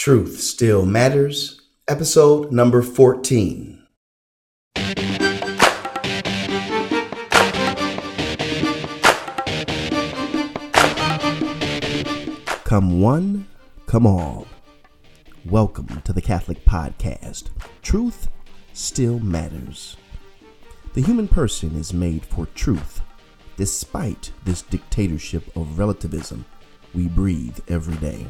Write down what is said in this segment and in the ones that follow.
Truth Still Matters, episode number 14. Come one, come all. Welcome to the Catholic Podcast. Truth Still Matters. The human person is made for truth, despite this dictatorship of relativism we breathe every day.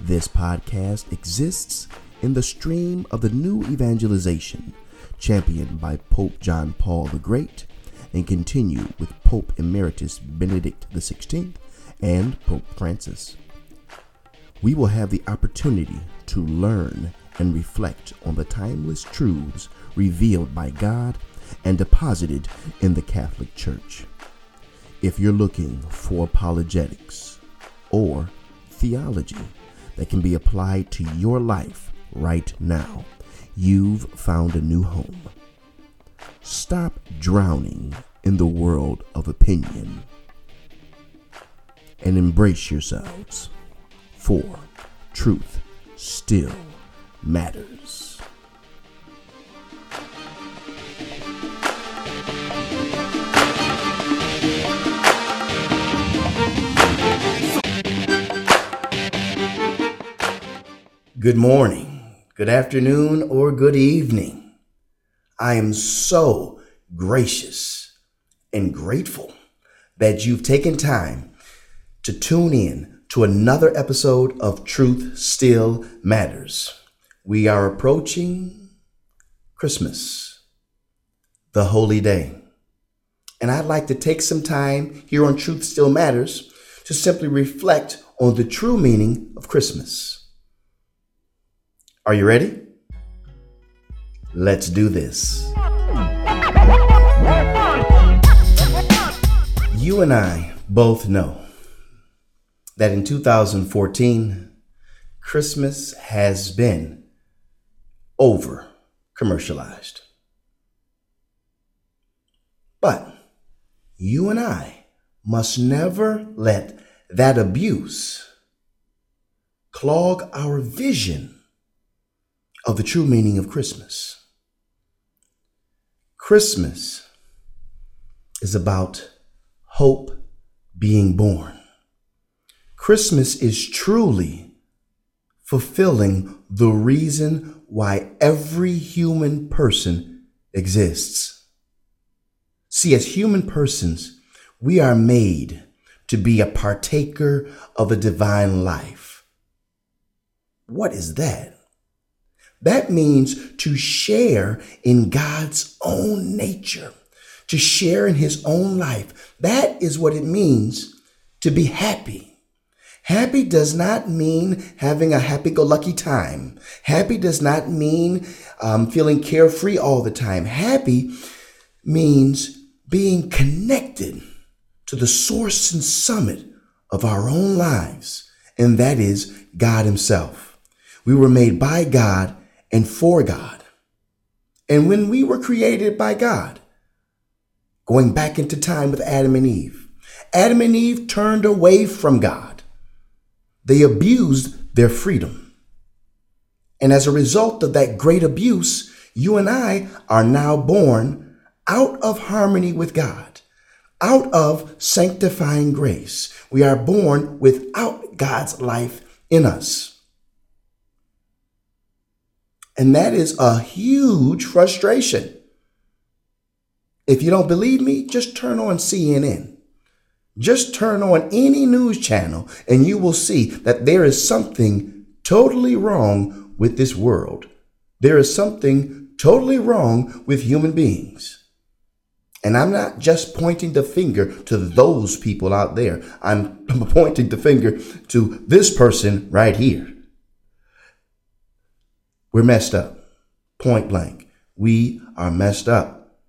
This podcast exists in the stream of the new evangelization championed by Pope John Paul the Great and continue with Pope Emeritus Benedict XVI and Pope Francis. We will have the opportunity to learn and reflect on the timeless truths revealed by God and deposited in the Catholic Church. If you're looking for apologetics or theology, that can be applied to your life right now. You've found a new home. Stop drowning in the world of opinion and embrace yourselves, for truth still matters. Good morning, good afternoon, or good evening. I am so gracious and grateful that you've taken time to tune in to another episode of Truth Still Matters. We are approaching Christmas, the holy day. And I'd like to take some time here on Truth Still Matters to simply reflect on the true meaning of Christmas. Are you ready? Let's do this. You and I both know that in 2014, Christmas has been over commercialized. But you and I must never let that abuse clog our vision of the true meaning of Christmas. Christmas is about hope being born. Christmas is truly fulfilling the reason why every human person exists. See, as human persons, we are made to be a partaker of a divine life. What is that? That means to share in God's own nature, to share in his own life. That is what it means to be happy. Happy does not mean having a happy go lucky time. Happy does not mean um, feeling carefree all the time. Happy means being connected to the source and summit of our own lives, and that is God Himself. We were made by God and for God. And when we were created by God, going back into time with Adam and Eve, Adam and Eve turned away from God. They abused their freedom. And as a result of that great abuse, you and I are now born out of harmony with God, out of sanctifying grace. We are born without God's life in us. And that is a huge frustration. If you don't believe me, just turn on CNN. Just turn on any news channel and you will see that there is something totally wrong with this world. There is something totally wrong with human beings. And I'm not just pointing the finger to those people out there. I'm pointing the finger to this person right here. We're messed up. Point blank. We are messed up.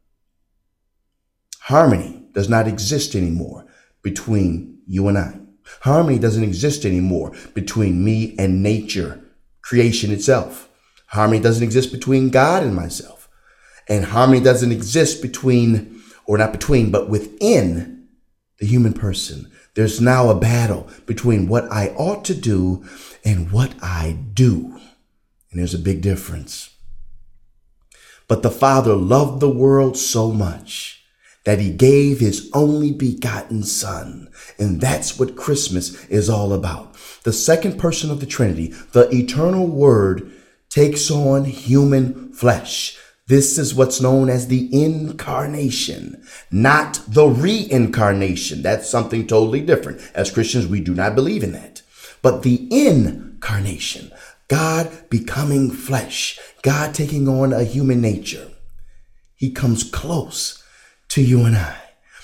Harmony does not exist anymore between you and I. Harmony doesn't exist anymore between me and nature, creation itself. Harmony doesn't exist between God and myself. And harmony doesn't exist between, or not between, but within the human person. There's now a battle between what I ought to do and what I do. And there's a big difference. But the Father loved the world so much that he gave his only begotten Son. And that's what Christmas is all about. The second person of the Trinity, the eternal Word, takes on human flesh. This is what's known as the incarnation, not the reincarnation. That's something totally different. As Christians, we do not believe in that. But the incarnation, God becoming flesh, God taking on a human nature. He comes close to you and I.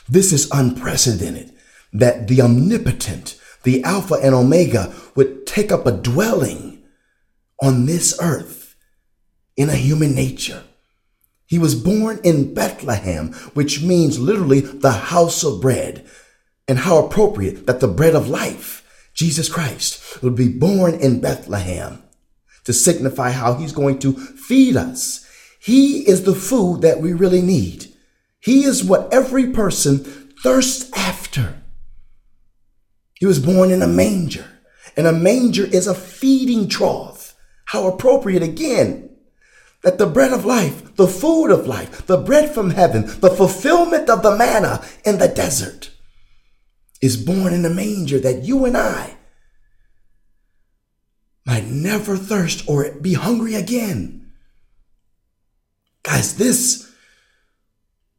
This is unprecedented that the omnipotent, the Alpha and Omega, would take up a dwelling on this earth in a human nature. He was born in Bethlehem, which means literally the house of bread. And how appropriate that the bread of life, Jesus Christ, would be born in Bethlehem to signify how he's going to feed us. He is the food that we really need. He is what every person thirsts after. He was born in a manger, and a manger is a feeding trough. How appropriate again that the bread of life, the food of life, the bread from heaven, the fulfillment of the manna in the desert is born in a manger that you and I might never thirst or be hungry again. Guys, this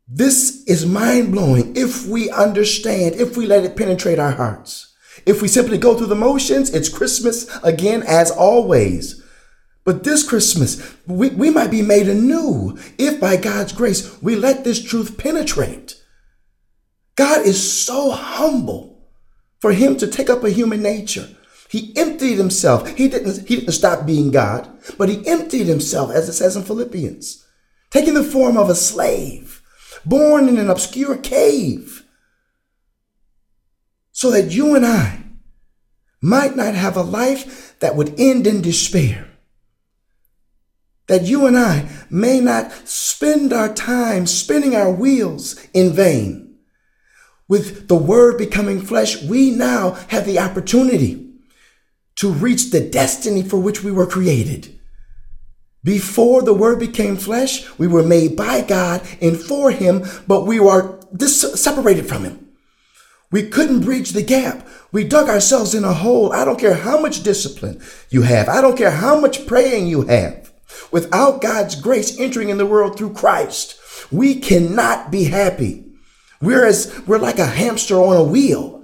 this is mind blowing if we understand, if we let it penetrate our hearts. If we simply go through the motions, it's Christmas again as always. But this Christmas, we, we might be made anew if by God's grace we let this truth penetrate. God is so humble for him to take up a human nature he emptied himself. He didn't, he didn't stop being God, but he emptied himself, as it says in Philippians, taking the form of a slave, born in an obscure cave, so that you and I might not have a life that would end in despair. That you and I may not spend our time spinning our wheels in vain. With the word becoming flesh, we now have the opportunity to reach the destiny for which we were created. Before the word became flesh, we were made by God and for him, but we were dis- separated from him. We couldn't bridge the gap. We dug ourselves in a hole. I don't care how much discipline you have. I don't care how much praying you have. Without God's grace entering in the world through Christ, we cannot be happy. We're as, we're like a hamster on a wheel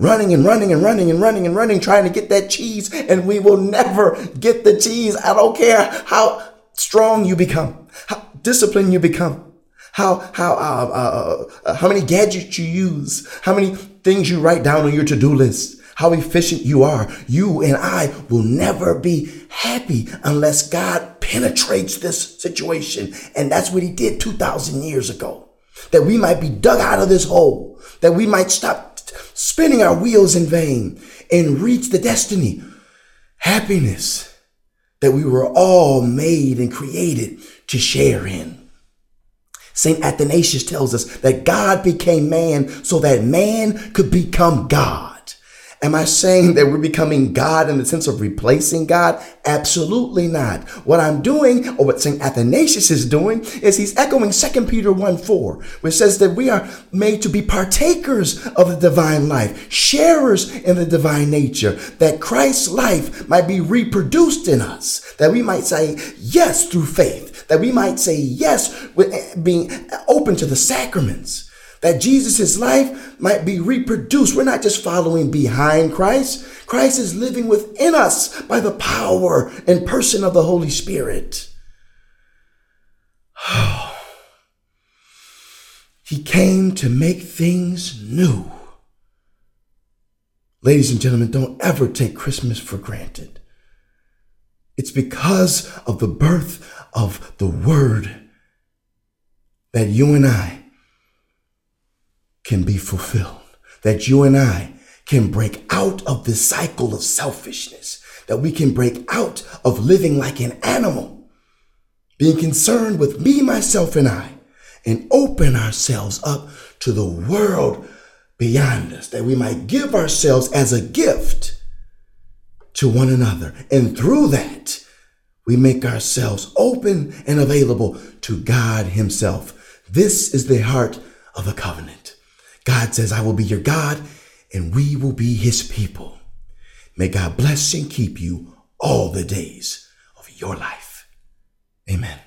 running and running and running and running and running, trying to get that cheese, and we will never get the cheese. I don't care how strong you become, how disciplined you become, how how uh, uh, uh, how many gadgets you use, how many things you write down on your to-do list, how efficient you are. You and I will never be happy unless God penetrates this situation, and that's what He did two thousand years ago. That we might be dug out of this hole, that we might stop spinning our wheels in vain and reach the destiny, happiness that we were all made and created to share in. St. Athanasius tells us that God became man so that man could become God. Am I saying that we're becoming God in the sense of replacing God? Absolutely not. What I'm doing, or what St. Athanasius is doing, is he's echoing 2 Peter 1 4, which says that we are made to be partakers of the divine life, sharers in the divine nature, that Christ's life might be reproduced in us, that we might say yes through faith, that we might say yes with eh, being open to the sacraments that Jesus' life might be reproduced. We're not just following behind Christ. Christ is living within us by the power and person of the Holy Spirit. he came to make things new. Ladies and gentlemen, don't ever take Christmas for granted. It's because of the birth of the Word that you and I can be fulfilled, that you and I can break out of this cycle of selfishness, that we can break out of living like an animal, being concerned with me, myself, and I, and open ourselves up to the world beyond us, that we might give ourselves as a gift to one another. And through that, we make ourselves open and available to God Himself. This is the heart of the covenant. God says, I will be your God and we will be His people. May God bless and keep you all the days of your life. Amen.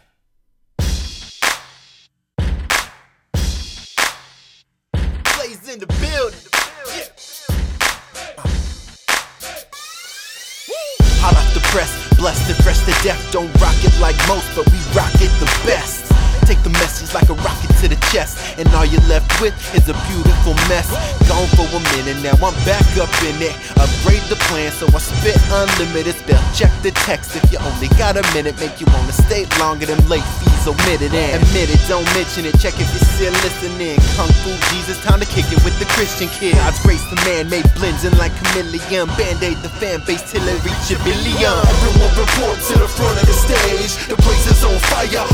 in the building. Yeah. Hot off the press, blessed and fresh to death. Don't rock it like most, but we rock it the best. Take the message like a rocket to the chest, and all you're left with is a beautiful mess. Gone for a minute, now I'm back up in it. Upgrade the plan, so I spit unlimited. Spell check the text if you only got a minute. Make you wanna stay longer than late fees omitted. And admit it, don't mention it. Check if you're still listening. Kung Fu Jesus, time to kick it with the Christian kid. God's grace, the man made blends in like chameleon. Band aid the fan base till it reach a billion. Everyone report to the front of the stage. The place is on fire,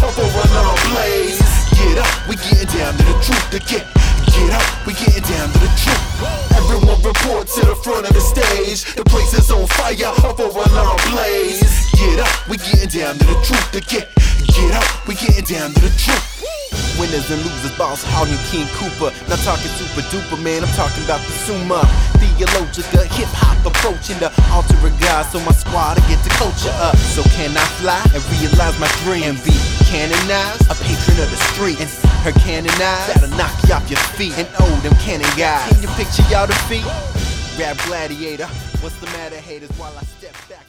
we getting down to the truth. To get, get up, we getting down to the truth. Everyone report to the front of the stage. The place is on fire, up or alarm blaze. Get up, we getting down to the truth. To get, get up, we getting down to the truth. Winners and losers, boss and King Cooper. Not talking super duper, man, I'm talking about the Summa. Theologica, hip hop approaching the altar of God, so my squad to get the culture up. So can I fly and realize my dream? And be canonized, a patron of the street. And her cannon eyes that'll knock you off your feet. And oh, them cannon guys. Can you picture y'all defeat? Rap gladiator, what's the matter, haters, while I step back?